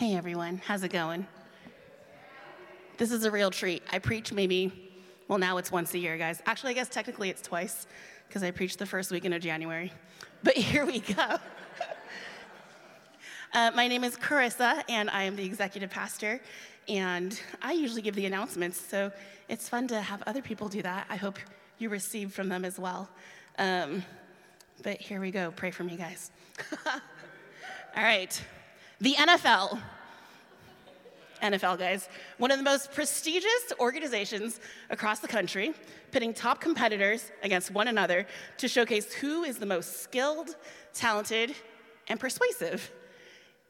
Hey everyone, how's it going? This is a real treat. I preach maybe, well, now it's once a year, guys. Actually, I guess technically it's twice because I preach the first weekend of January. But here we go. uh, my name is Carissa, and I am the executive pastor. And I usually give the announcements, so it's fun to have other people do that. I hope you receive from them as well. Um, but here we go. Pray for me, guys. All right. The NFL. NFL, guys, one of the most prestigious organizations across the country, pitting top competitors against one another to showcase who is the most skilled, talented, and persuasive.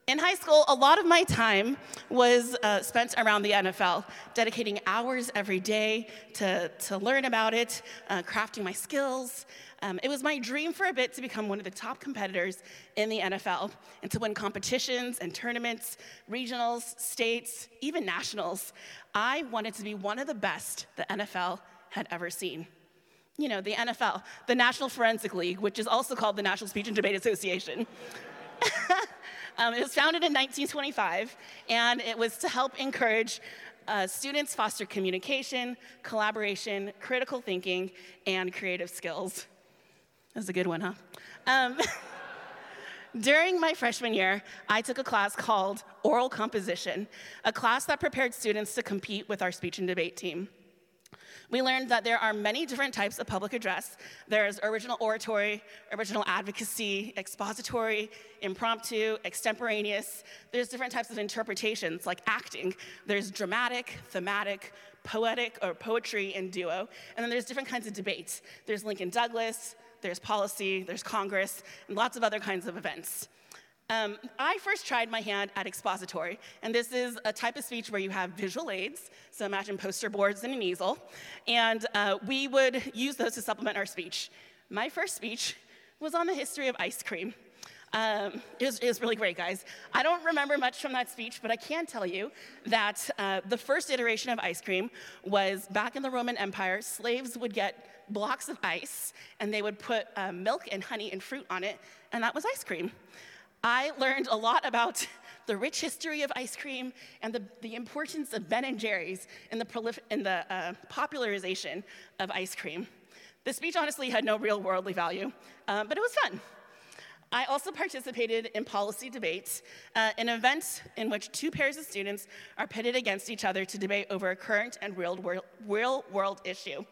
In high school, a lot of my time was uh, spent around the NFL, dedicating hours every day to, to learn about it, uh, crafting my skills. Um, it was my dream for a bit to become one of the top competitors in the NFL and to win competitions and tournaments, regionals, states, even nationals. I wanted to be one of the best the NFL had ever seen. You know, the NFL, the National Forensic League, which is also called the National Speech and Debate Association. Um, it was founded in 1925, and it was to help encourage uh, students foster communication, collaboration, critical thinking, and creative skills. That's a good one, huh? Um, During my freshman year, I took a class called Oral Composition, a class that prepared students to compete with our speech and debate team. We learned that there are many different types of public address. There's original oratory, original advocacy, expository, impromptu, extemporaneous. There's different types of interpretations, like acting. There's dramatic, thematic, poetic, or poetry and duo. And then there's different kinds of debates. There's Lincoln Douglas, there's policy, there's Congress, and lots of other kinds of events. Um, I first tried my hand at expository, and this is a type of speech where you have visual aids, so imagine poster boards and an easel, and uh, we would use those to supplement our speech. My first speech was on the history of ice cream. Um, it, was, it, was, really great, guys. I don't remember much from that speech, but I can tell you that uh, the first iteration of ice cream was back in the Roman Empire, slaves would get blocks of ice and they would put uh, milk and honey and fruit on it, and that was ice cream. I learned a lot about the rich history of ice cream and the, the importance of Ben and Jerry's in the, prolif- in the uh, popularization of ice cream. The speech honestly had no real worldly value, uh, but it was fun. I also participated in policy debates, uh, an event in which two pairs of students are pitted against each other to debate over a current and real world, real world issue.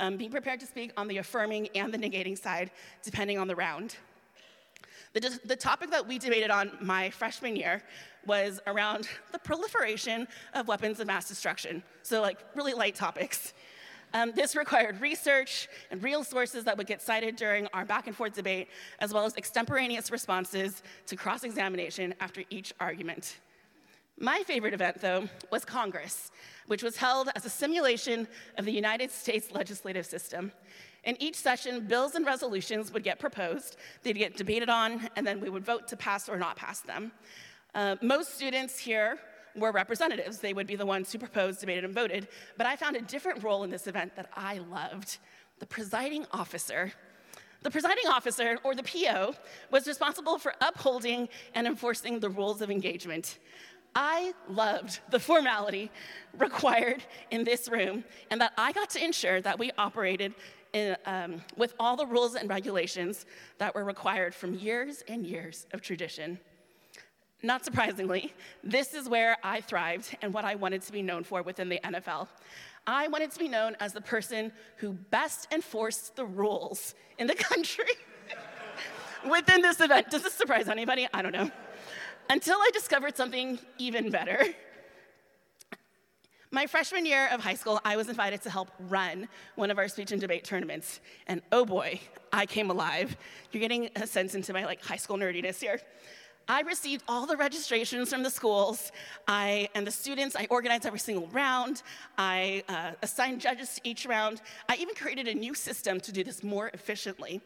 Um, being prepared to speak on the affirming and the negating side, depending on the round. The, the topic that we debated on my freshman year was around the proliferation of weapons of mass destruction. So, like, really light topics. Um, this required research and real sources that would get cited during our back and forth debate, as well as extemporaneous responses to cross examination after each argument. My favorite event, though, was Congress, which was held as a simulation of the United States legislative system. In each session, bills and resolutions would get proposed, they'd get debated on, and then we would vote to pass or not pass them. Uh, most students here were representatives. They would be the ones who proposed, debated, and voted. But I found a different role in this event that I loved the presiding officer. The presiding officer, or the PO, was responsible for upholding and enforcing the rules of engagement. I loved the formality required in this room and that I got to ensure that we operated in, um, with all the rules and regulations that were required from years and years of tradition. Not surprisingly, this is where I thrived and what I wanted to be known for within the NFL. I wanted to be known as the person who best enforced the rules in the country within this event. Does this surprise anybody? I don't know until I discovered something even better. My freshman year of high school, I was invited to help run one of our speech and debate tournaments. And oh boy, I came alive. You're getting a sense into my like high school nerdiness here. I received all the registrations from the schools. I and the students. I organized every single round. I uh, assigned judges to each round. I even created a new system to do this more efficiently.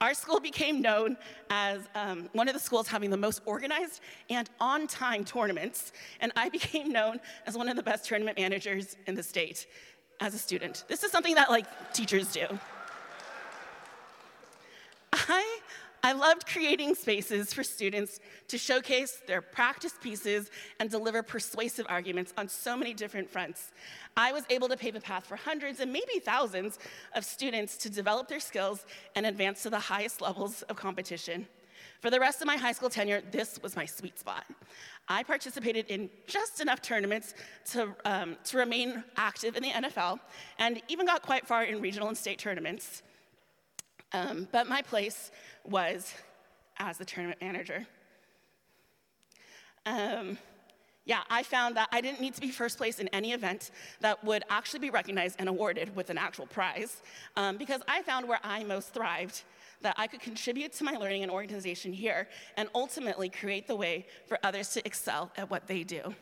Our school became known as um, one of the schools having the most organized and on-time tournaments, and I became known as one of the best tournament managers in the state as a student. This is something that like teachers do. I I loved creating spaces for students to showcase their practice pieces and deliver persuasive arguments on so many different fronts. I was able to pave a path for hundreds and maybe thousands of students to develop their skills and advance to the highest levels of competition. For the rest of my high school tenure, this was my sweet spot. I participated in just enough tournaments to, um, to remain active in the NFL and even got quite far in regional and state tournaments. Um, but my place was as the tournament manager. Um, yeah, I found that I didn't need to be first place in any event that would actually be recognized and awarded with an actual prize um, because I found where I most thrived that I could contribute to my learning and organization here and ultimately create the way for others to excel at what they do.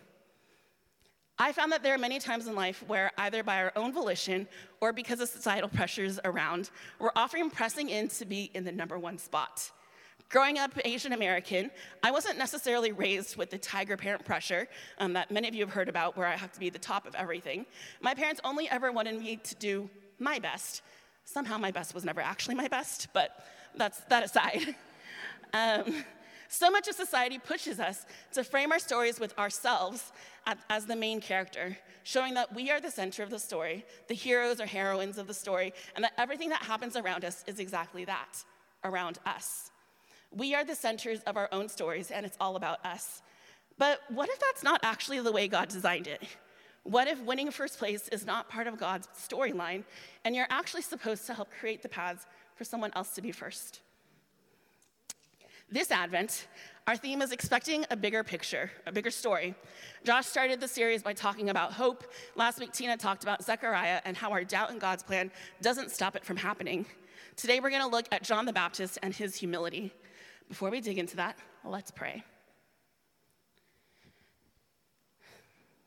I found that there are many times in life where, either by our own volition or because of societal pressures around, we're often pressing in to be in the number one spot. Growing up Asian American, I wasn't necessarily raised with the tiger parent pressure um, that many of you have heard about, where I have to be the top of everything. My parents only ever wanted me to do my best. Somehow, my best was never actually my best, but that's that aside. Um, so much of society pushes us to frame our stories with ourselves as the main character, showing that we are the center of the story, the heroes or heroines of the story, and that everything that happens around us is exactly that around us. We are the centers of our own stories, and it's all about us. But what if that's not actually the way God designed it? What if winning first place is not part of God's storyline, and you're actually supposed to help create the paths for someone else to be first? This Advent, our theme is expecting a bigger picture, a bigger story. Josh started the series by talking about hope. Last week, Tina talked about Zechariah and how our doubt in God's plan doesn't stop it from happening. Today, we're going to look at John the Baptist and his humility. Before we dig into that, let's pray.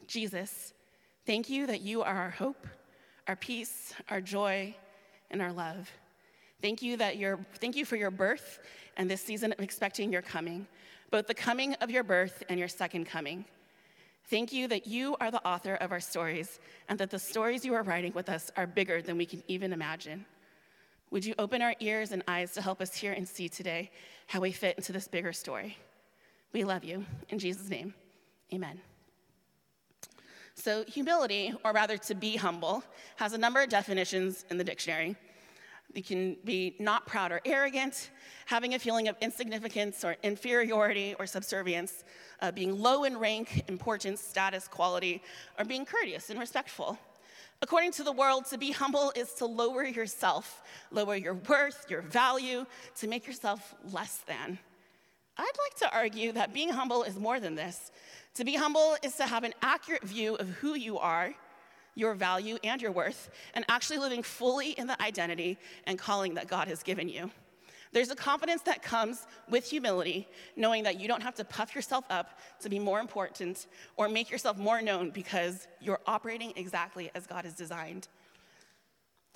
Jesus, thank you that you are our hope, our peace, our joy, and our love. Thank you that you thank you for your birth and this season of expecting your coming, both the coming of your birth and your second coming. Thank you that you are the author of our stories and that the stories you are writing with us are bigger than we can even imagine. Would you open our ears and eyes to help us hear and see today how we fit into this bigger story? We love you. In Jesus' name, amen. So, humility, or rather to be humble, has a number of definitions in the dictionary. It can be not proud or arrogant, having a feeling of insignificance or inferiority or subservience, uh, being low in rank, importance, status, quality, or being courteous and respectful. According to the world, to be humble is to lower yourself, lower your worth, your value, to make yourself less than. I'd like to argue that being humble is more than this. To be humble is to have an accurate view of who you are your value and your worth, and actually living fully in the identity and calling that God has given you. There's a confidence that comes with humility, knowing that you don't have to puff yourself up to be more important or make yourself more known because you're operating exactly as God has designed.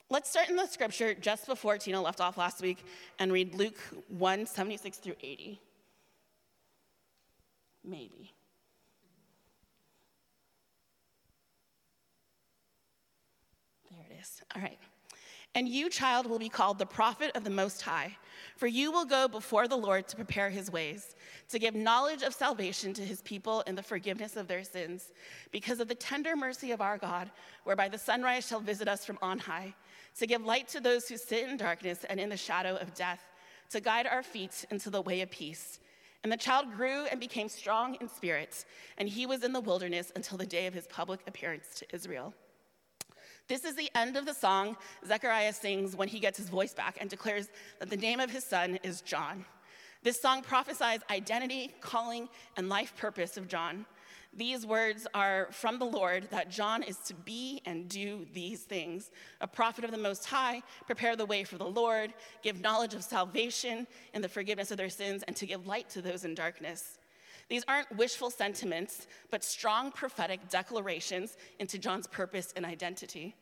Let's start in the scripture just before Tina left off last week and read Luke 1 76 through 80. Maybe. All right. And you, child, will be called the prophet of the Most High, for you will go before the Lord to prepare his ways, to give knowledge of salvation to his people and the forgiveness of their sins, because of the tender mercy of our God, whereby the sunrise shall visit us from on high, to give light to those who sit in darkness and in the shadow of death, to guide our feet into the way of peace. And the child grew and became strong in spirit, and he was in the wilderness until the day of his public appearance to Israel. This is the end of the song Zechariah sings when he gets his voice back and declares that the name of his son is John. This song prophesies identity, calling, and life purpose of John. These words are from the Lord that John is to be and do these things a prophet of the Most High, prepare the way for the Lord, give knowledge of salvation and the forgiveness of their sins, and to give light to those in darkness. These aren't wishful sentiments, but strong prophetic declarations into John's purpose and identity.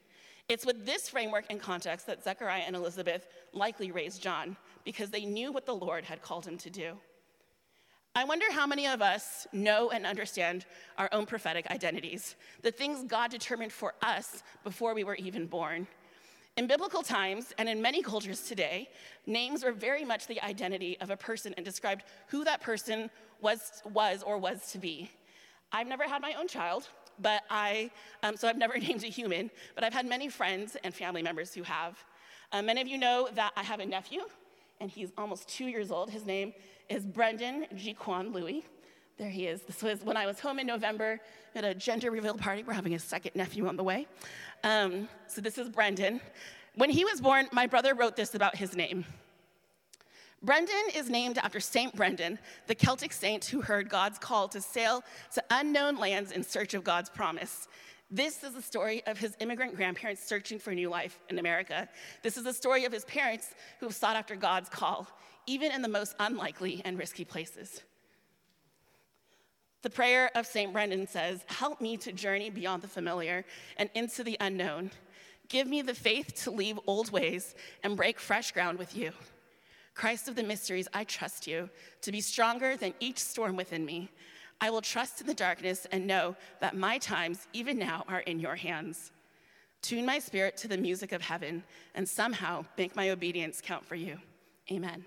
It's with this framework and context that Zechariah and Elizabeth likely raised John, because they knew what the Lord had called him to do. I wonder how many of us know and understand our own prophetic identities, the things God determined for us before we were even born. In biblical times and in many cultures today, names were very much the identity of a person and described who that person was, was or was to be. I've never had my own child, but I, um, so I've never named a human, but I've had many friends and family members who have. Um, many of you know that I have a nephew, and he's almost two years old. His name is Brendan. Kwan Louis. There he is. This was when I was home in November at a gender reveal party. We're having a second nephew on the way. Um, so this is Brendan. When he was born, my brother wrote this about his name. Brendan is named after Saint Brendan, the Celtic saint who heard God's call to sail to unknown lands in search of God's promise. This is the story of his immigrant grandparents searching for new life in America. This is the story of his parents who have sought after God's call, even in the most unlikely and risky places. The prayer of St. Brendan says, Help me to journey beyond the familiar and into the unknown. Give me the faith to leave old ways and break fresh ground with you. Christ of the mysteries, I trust you to be stronger than each storm within me. I will trust in the darkness and know that my times, even now, are in your hands. Tune my spirit to the music of heaven and somehow make my obedience count for you. Amen.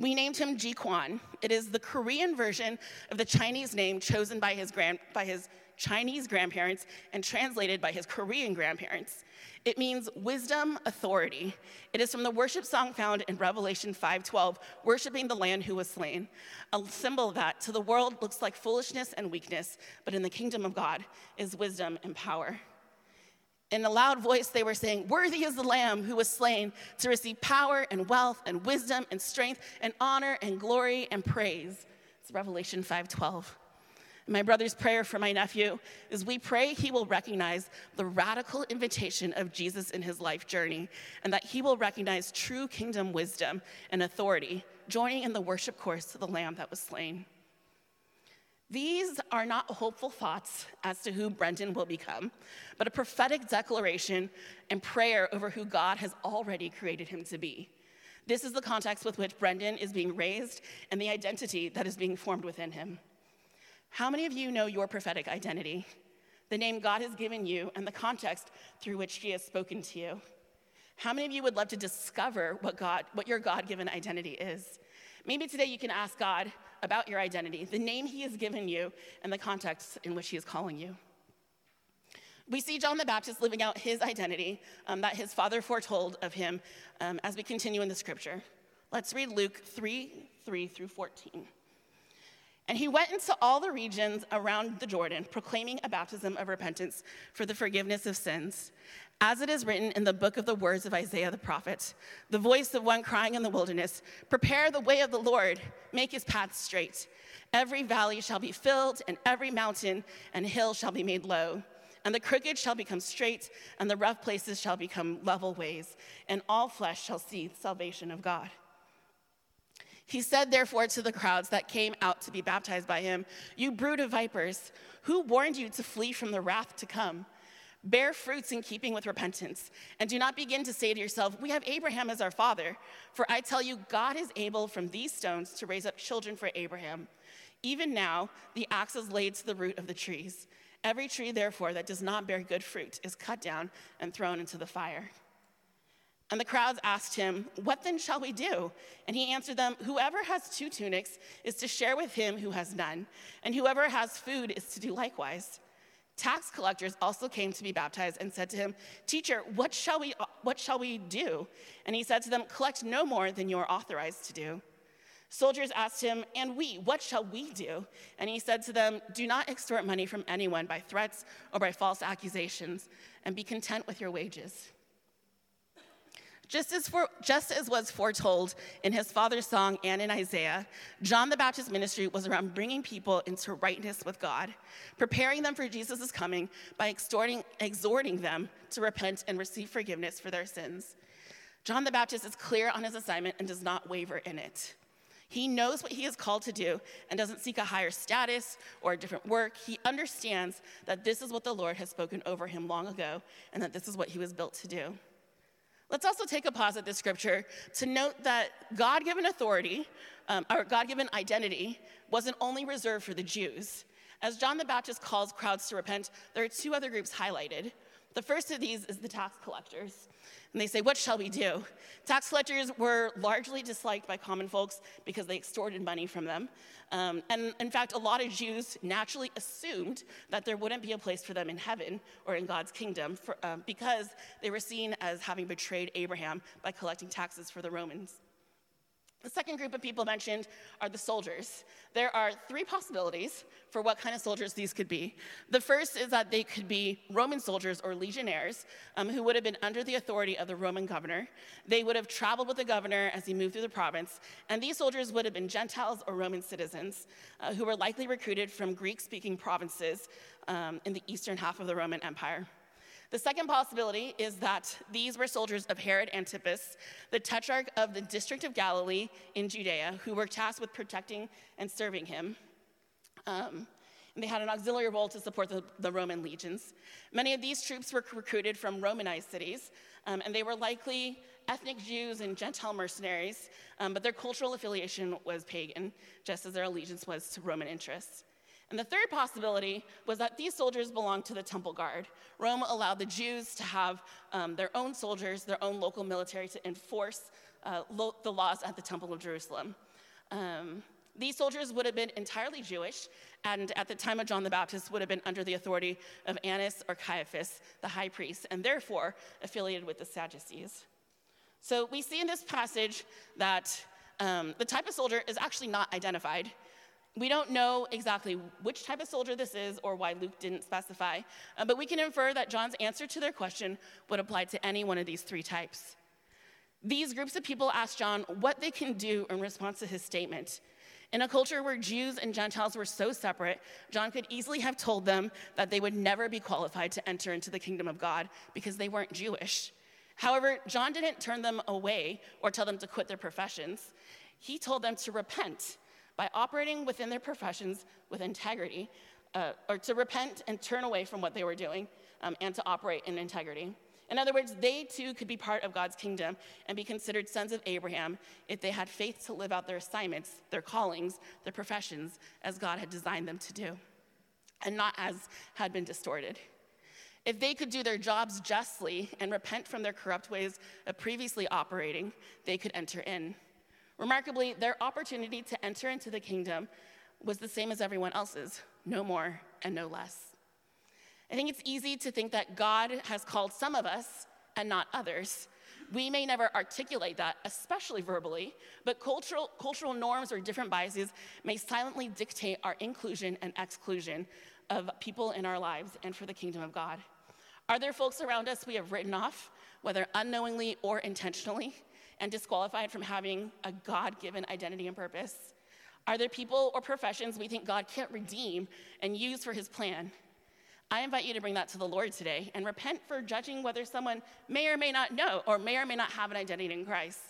We named him Ji Kwan. It is the Korean version of the Chinese name chosen by his, grand, by his Chinese grandparents and translated by his Korean grandparents. It means wisdom, authority. It is from the worship song found in Revelation 5:12, worshiping the Lamb who was slain. A symbol that to the world looks like foolishness and weakness, but in the kingdom of God is wisdom and power. In a loud voice, they were saying, Worthy is the Lamb who was slain to receive power and wealth and wisdom and strength and honor and glory and praise. It's Revelation 5:12. My brother's prayer for my nephew is we pray he will recognize the radical invitation of Jesus in his life journey and that he will recognize true kingdom wisdom and authority, joining in the worship course to the Lamb that was slain. These are not hopeful thoughts as to who Brendan will become, but a prophetic declaration and prayer over who God has already created him to be. This is the context with which Brendan is being raised and the identity that is being formed within him. How many of you know your prophetic identity? The name God has given you and the context through which he has spoken to you. How many of you would love to discover what God, what your God-given identity is? Maybe today you can ask God, about your identity, the name he has given you, and the context in which he is calling you. We see John the Baptist living out his identity um, that his father foretold of him um, as we continue in the scripture. Let's read Luke 3 3 through 14. And he went into all the regions around the Jordan, proclaiming a baptism of repentance for the forgiveness of sins. As it is written in the book of the words of Isaiah the prophet, the voice of one crying in the wilderness, Prepare the way of the Lord, make his path straight. Every valley shall be filled, and every mountain and hill shall be made low. And the crooked shall become straight, and the rough places shall become level ways, and all flesh shall see the salvation of God. He said, therefore, to the crowds that came out to be baptized by him, You brood of vipers, who warned you to flee from the wrath to come? Bear fruits in keeping with repentance, and do not begin to say to yourself, We have Abraham as our father. For I tell you, God is able from these stones to raise up children for Abraham. Even now, the axe is laid to the root of the trees. Every tree, therefore, that does not bear good fruit is cut down and thrown into the fire. And the crowds asked him, What then shall we do? And he answered them, Whoever has two tunics is to share with him who has none, and whoever has food is to do likewise. Tax collectors also came to be baptized and said to him, Teacher, what shall we, what shall we do? And he said to them, Collect no more than you are authorized to do. Soldiers asked him, And we, what shall we do? And he said to them, Do not extort money from anyone by threats or by false accusations, and be content with your wages. Just as, for, just as was foretold in his father's song and in Isaiah, John the Baptist's ministry was around bringing people into rightness with God, preparing them for Jesus' coming by exhorting, exhorting them to repent and receive forgiveness for their sins. John the Baptist is clear on his assignment and does not waver in it. He knows what he is called to do and doesn't seek a higher status or a different work. He understands that this is what the Lord has spoken over him long ago and that this is what he was built to do. Let's also take a pause at this scripture to note that God given authority, um, or God given identity, wasn't only reserved for the Jews. As John the Baptist calls crowds to repent, there are two other groups highlighted. The first of these is the tax collectors. And they say, What shall we do? Tax collectors were largely disliked by common folks because they extorted money from them. Um, and in fact, a lot of Jews naturally assumed that there wouldn't be a place for them in heaven or in God's kingdom for, um, because they were seen as having betrayed Abraham by collecting taxes for the Romans. The second group of people mentioned are the soldiers. There are three possibilities for what kind of soldiers these could be. The first is that they could be Roman soldiers or legionnaires um, who would have been under the authority of the Roman governor. They would have traveled with the governor as he moved through the province, and these soldiers would have been Gentiles or Roman citizens uh, who were likely recruited from Greek speaking provinces um, in the eastern half of the Roman Empire. The second possibility is that these were soldiers of Herod Antipas, the tetrarch of the district of Galilee in Judea, who were tasked with protecting and serving him. Um, and they had an auxiliary role to support the, the, Roman legions. Many of these troops were recruited from Romanized cities, um, and they were likely ethnic Jews and Gentile mercenaries, um, but their cultural affiliation was pagan, just as their allegiance was to Roman interests. And the third possibility was that these soldiers belonged to the temple guard. Rome allowed the Jews to have um, their own soldiers, their own local military to enforce uh, lo- the laws at the Temple of Jerusalem. Um, these soldiers would have been entirely Jewish, and at the time of John the Baptist, would have been under the authority of Annas or Caiaphas, the high priest, and therefore affiliated with the Sadducees. So we see in this passage that um, the type of soldier is actually not identified. We don't know exactly which type of soldier this is or why Luke didn't specify, uh, but we can infer that John's answer to their question would apply to any one of these three types. These groups of people asked John what they can do in response to his statement. In a culture where Jews and Gentiles were so separate, John could easily have told them that they would never be qualified to enter into the kingdom of God because they weren't Jewish. However, John didn't turn them away or tell them to quit their professions. He told them to repent by operating within their professions with integrity, uh, or to repent and turn away from what they were doing um, and to operate in integrity. In other words, they too could be part of God's kingdom and be considered sons of Abraham if they had faith to live out their assignments, their callings, their professions as God had designed them to do, and not as had been distorted. If they could do their jobs justly and repent from their corrupt ways of previously operating, they could enter in. Remarkably, their opportunity to enter into the kingdom was the same as everyone else's no more and no less. I think it's easy to think that God has called some of us and not others. We may never articulate that, especially verbally, but cultural, cultural norms or different biases may silently dictate our inclusion and exclusion of people in our lives and for the kingdom of God. Are there folks around us we have written off, whether unknowingly or intentionally? And disqualified from having a God given identity and purpose? Are there people or professions we think God can't redeem and use for his plan? I invite you to bring that to the Lord today and repent for judging whether someone may or may not know or may or may not have an identity in Christ.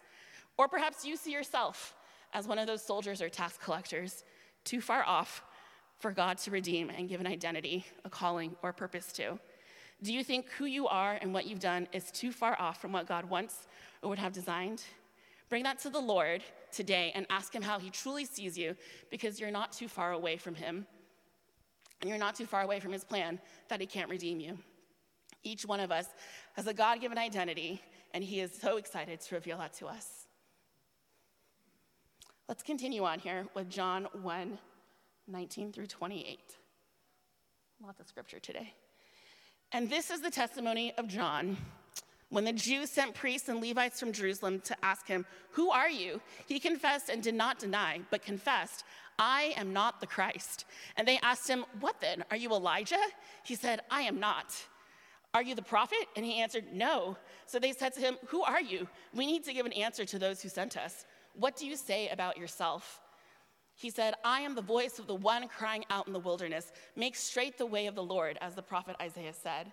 Or perhaps you see yourself as one of those soldiers or tax collectors too far off for God to redeem and give an identity, a calling, or a purpose to. Do you think who you are and what you've done is too far off from what God wants or would have designed? Bring that to the Lord today and ask Him how He truly sees you because you're not too far away from Him. And you're not too far away from His plan that He can't redeem you. Each one of us has a God given identity, and He is so excited to reveal that to us. Let's continue on here with John 1 19 through 28. Lots of scripture today. And this is the testimony of John. When the Jews sent priests and Levites from Jerusalem to ask him, Who are you? He confessed and did not deny, but confessed, I am not the Christ. And they asked him, What then? Are you Elijah? He said, I am not. Are you the prophet? And he answered, No. So they said to him, Who are you? We need to give an answer to those who sent us. What do you say about yourself? He said, I am the voice of the one crying out in the wilderness, make straight the way of the Lord, as the prophet Isaiah said.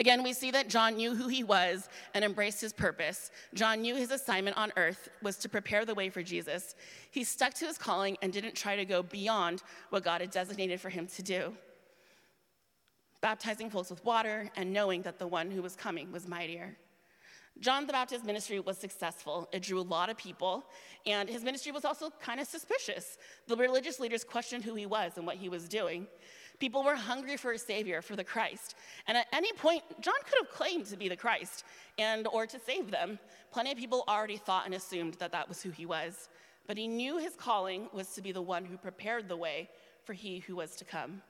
Again, we see that John knew who he was and embraced his purpose. John knew his assignment on earth was to prepare the way for Jesus. He stuck to his calling and didn't try to go beyond what God had designated for him to do. Baptizing folks with water and knowing that the one who was coming was mightier. John the Baptist's ministry was successful. It drew a lot of people, and his ministry was also kind of suspicious. The religious leaders questioned who he was and what he was doing. People were hungry for a savior, for the Christ. And at any point, John could have claimed to be the Christ and or to save them. Plenty of people already thought and assumed that that was who he was. But he knew his calling was to be the one who prepared the way for he who was to come.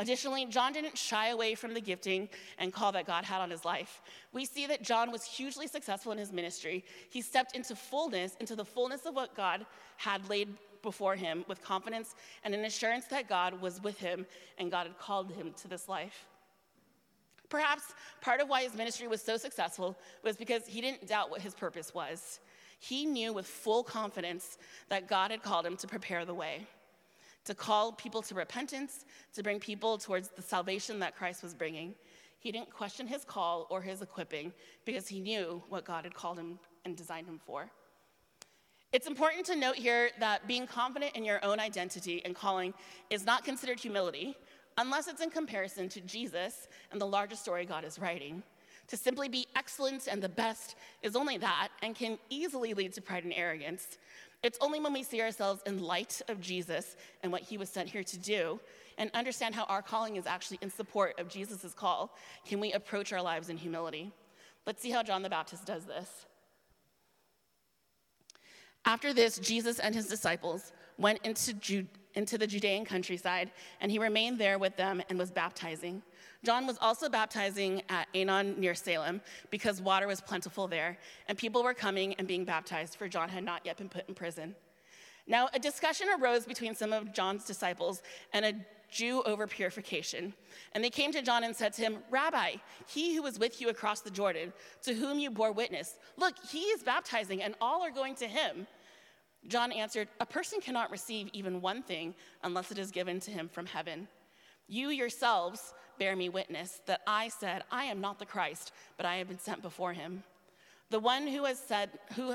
Additionally, John didn't shy away from the gifting and call that God had on his life. We see that John was hugely successful in his ministry. He stepped into fullness, into the fullness of what God had laid before him with confidence and an assurance that God was with him and God had called him to this life. Perhaps part of why his ministry was so successful was because he didn't doubt what his purpose was. He knew with full confidence that God had called him to prepare the way, to call people to repentance, to bring people towards the salvation that Christ was bringing. He didn't question his call or his equipping because he knew what God had called him and designed him for. It's important to note here that being confident in your own identity and calling is not considered humility unless it's in comparison to Jesus and the larger story God is writing. To simply be excellent and the best is only that and can easily lead to pride and arrogance. It's only when we see ourselves in light of Jesus and what he was sent here to do and understand how our calling is actually in support of Jesus' call can we approach our lives in humility. Let's see how John the Baptist does this. After this, Jesus and his disciples went into, into the Judean countryside, and he remained there with them and was baptizing. John was also baptizing at Aenon near Salem because water was plentiful there, and people were coming and being baptized, for John had not yet been put in prison. Now, a discussion arose between some of John's disciples and a Jew over purification. And they came to John and said to him, Rabbi, he who was with you across the Jordan, to whom you bore witness, look, he is baptizing, and all are going to him. John answered, A person cannot receive even one thing unless it is given to him from heaven. You yourselves bear me witness that I said, I am not the Christ, but I have been sent before him. The one who has said, who,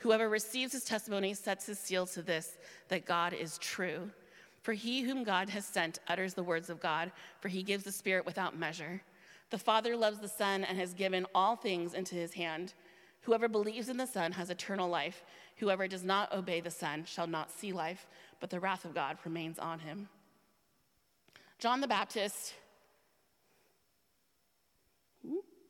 Whoever receives his testimony sets his seal to this that God is true. For he whom God has sent utters the words of God, for he gives the Spirit without measure. The Father loves the Son and has given all things into his hand. Whoever believes in the Son has eternal life. Whoever does not obey the Son shall not see life, but the wrath of God remains on him. John the Baptist.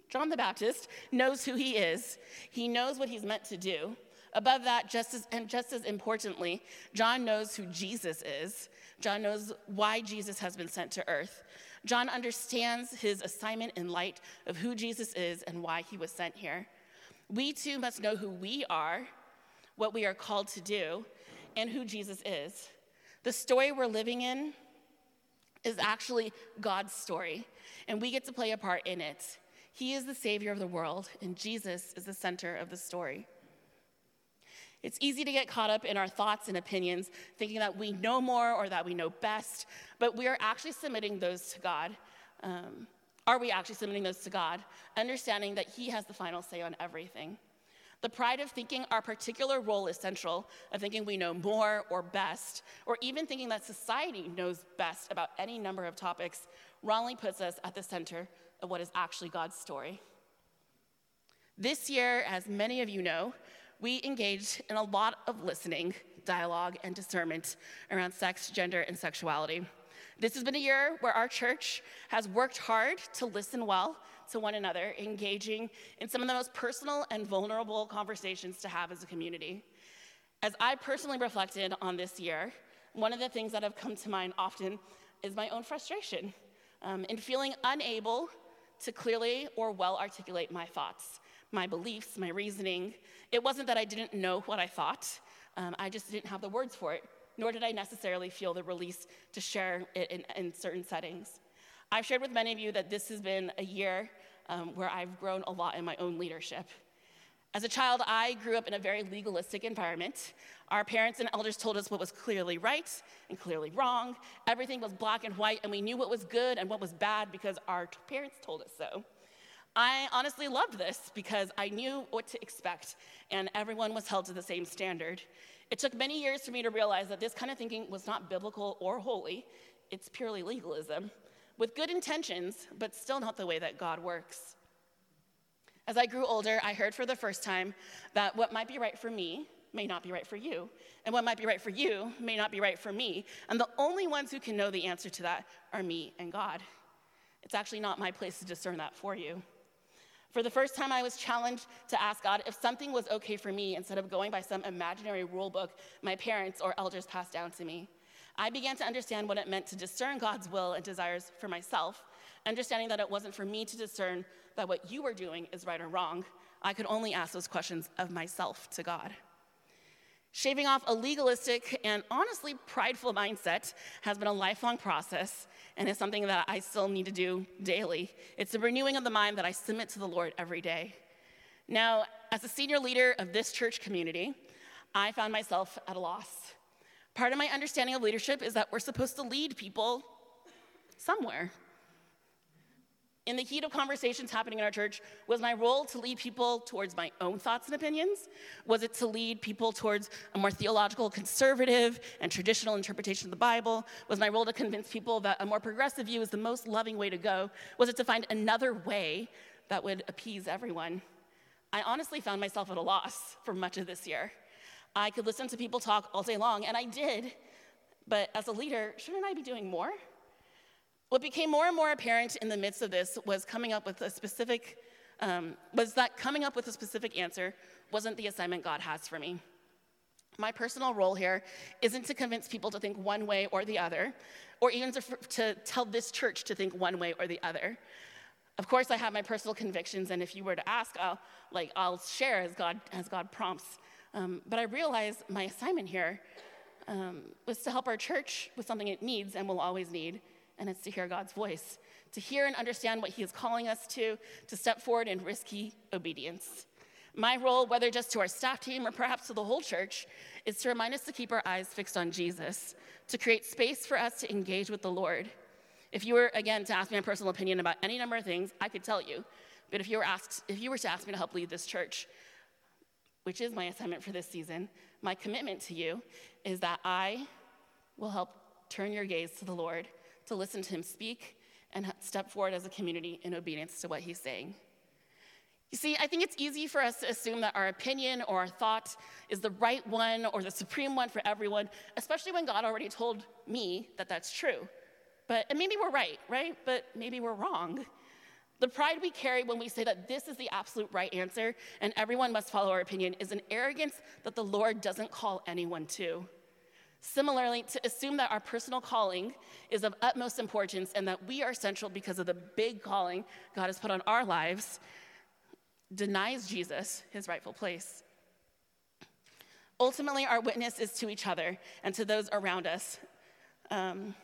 John the Baptist knows who he is. He knows what he's meant to do. Above that, just as, and just as importantly, John knows who Jesus is. John knows why Jesus has been sent to earth. John understands his assignment in light of who Jesus is and why he was sent here. We too must know who we are, what we are called to do, and who Jesus is. The story we're living in is actually God's story, and we get to play a part in it. He is the Savior of the world, and Jesus is the center of the story. It's easy to get caught up in our thoughts and opinions, thinking that we know more or that we know best, but we are actually submitting those to God. Um, are we actually submitting those to God, understanding that He has the final say on everything? The pride of thinking our particular role is central, of thinking we know more or best, or even thinking that society knows best about any number of topics, wrongly puts us at the center of what is actually God's story. This year, as many of you know, we engaged in a lot of listening, dialogue, and discernment around sex, gender, and sexuality. This has been a year where our church has worked hard to listen well to one another, engaging in some of the most personal and vulnerable conversations to have as a community. As I personally reflected on this year, one of the things that have come to mind often is my own frustration um, in feeling unable to clearly or well articulate my thoughts, my beliefs, my reasoning. It wasn't that I didn't know what I thought, um, I just didn't have the words for it, nor did I necessarily feel the release to share it in, in certain settings. I've shared with many of you that this has been a year um, where I've grown a lot in my own leadership. As a child, I grew up in a very legalistic environment. Our parents and elders told us what was clearly right and clearly wrong. Everything was black and white, and we knew what was good and what was bad because our parents told us so. I honestly loved this because I knew what to expect, and everyone was held to the same standard. It took many years for me to realize that this kind of thinking was not biblical or holy, it's purely legalism, with good intentions, but still not the way that God works. As I grew older, I heard for the first time that what might be right for me may not be right for you, and what might be right for you may not be right for me. And the only ones who can know the answer to that are me and God. It's actually not my place to discern that for you. For the first time, I was challenged to ask God if something was okay for me instead of going by some imaginary rule book my parents or elders passed down to me. I began to understand what it meant to discern God's will and desires for myself, understanding that it wasn't for me to discern that what you were doing is right or wrong. I could only ask those questions of myself to God. Shaving off a legalistic and honestly prideful mindset has been a lifelong process and is something that I still need to do daily. It's the renewing of the mind that I submit to the Lord every day. Now, as a senior leader of this church community, I found myself at a loss. Part of my understanding of leadership is that we're supposed to lead people somewhere in the heat of conversations happening in our church, was my role to lead people towards my own thoughts and opinions? Was it to lead people towards a more theological, conservative, and traditional interpretation of the Bible? Was my role to convince people that a more progressive view is the most loving way to go? Was it to find another way that would appease everyone? I honestly found myself at a loss for much of this year. I could listen to people talk all day long, and I did, but as a leader, shouldn't I be doing more? What became more and more apparent in the midst of this was coming up with a specific, um, was that coming up with a specific answer wasn't the assignment God has for me. My personal role here isn't to convince people to think one way or the other, or even to, to tell this church to think one way or the other. Of course, I have my personal convictions, and if you were to ask, I'll, like, I'll share as God, as God prompts. Um, but I realize my assignment here um, was to help our church with something it needs and will always need, and it's to hear God's voice, to hear and understand what He is calling us to, to step forward in risky obedience. My role, whether just to our staff team or perhaps to the whole church, is to remind us to keep our eyes fixed on Jesus, to create space for us to engage with the Lord. If you were, again, to ask me my personal opinion about any number of things, I could tell you. But if you were asked, if you were to ask me to help lead this church, which is my assignment for this season, my commitment to you is that I will help turn your gaze to the Lord to listen to him speak and step forward as a community in obedience to what he's saying. You see, I think it's easy for us to assume that our opinion or our thought is the right one or the supreme one for everyone, especially when God already told me that that's true. But and maybe we're right, right? But maybe we're wrong. The pride we carry when we say that this is the absolute right answer and everyone must follow our opinion is an arrogance that the Lord doesn't call anyone to. Similarly, to assume that our personal calling is of utmost importance and that we are central because of the big calling God has put on our lives denies Jesus his rightful place. Ultimately, our witness is to each other and to those around us. Um,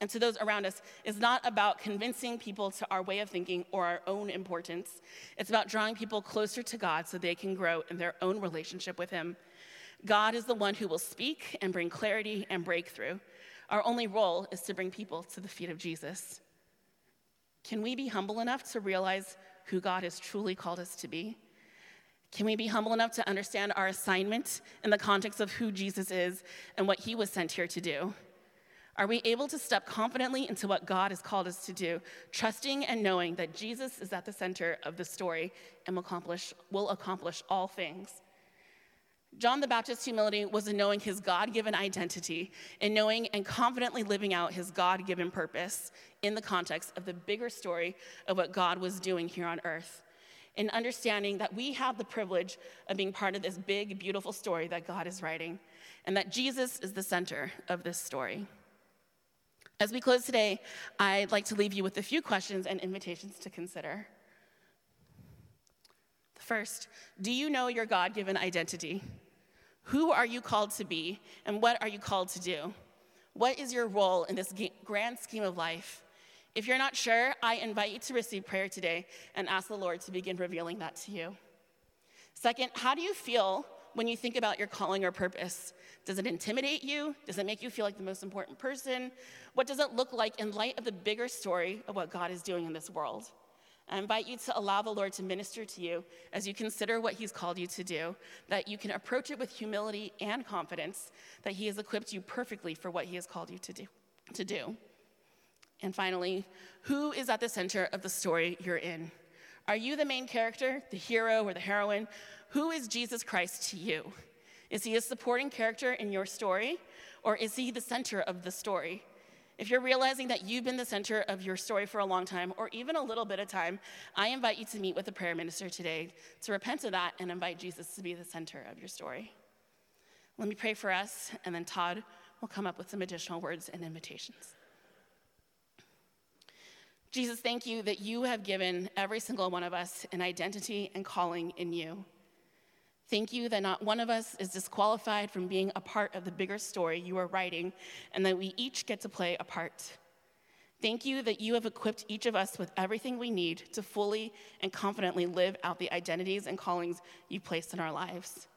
and to those around us is not about convincing people to our way of thinking or our own importance. It's about drawing people closer to God so they can grow in their own relationship with Him God is the one who will speak and bring clarity and breakthrough. Our only role is to bring people to the feet of Jesus. Can we be humble enough to realize who God has truly called us to be? Can we be humble enough to understand our assignment in the context of who Jesus is and what he was sent here to do? Are we able to step confidently into what God has called us to do, trusting and knowing that Jesus is at the center of the story and will accomplish, will accomplish all things? John the Baptist's humility was in knowing his God given identity, in knowing and confidently living out his God given purpose in the context of the bigger story of what God was doing here on earth, in understanding that we have the privilege of being part of this big, beautiful story that God is writing, and that Jesus is the center of this story. As we close today, I'd like to leave you with a few questions and invitations to consider. First, do you know your God given identity? Who are you called to be, and what are you called to do? What is your role in this grand scheme of life? If you're not sure, I invite you to receive prayer today and ask the Lord to begin revealing that to you. Second, how do you feel when you think about your calling or purpose? Does it intimidate you? Does it make you feel like the most important person? What does it look like in light of the bigger story of what God is doing in this world? I invite you to allow the Lord to minister to you as you consider what He's called you to do, that you can approach it with humility and confidence that He has equipped you perfectly for what He has called you to do. To do. And finally, who is at the center of the story you're in? Are you the main character, the hero, or the heroine? Who is Jesus Christ to you? Is he a supporting character in your story, or is he the center of the story? If you're realizing that you've been the center of your story for a long time, or even a little bit of time, I invite you to meet with a prayer minister today to repent of that and invite Jesus to be the center of your story. Let me pray for us, and then Todd will come up with some additional words and invitations. Jesus, thank you that you have given every single one of us an identity and calling in you. Thank you that not one of us is disqualified from being a part of the bigger story you are writing, and that we each get to play a part. Thank you that you have equipped each of us with everything we need to fully and confidently live out the identities and callings you placed in our lives.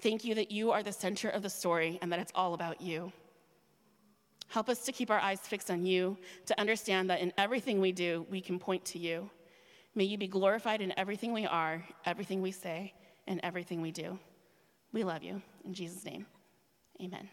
Thank you that you are the center of the story and that it's all about you. Help us to keep our eyes fixed on you, to understand that in everything we do, we can point to you. May you be glorified in everything we are, everything we say, in everything we do. We love you. In Jesus' name, amen.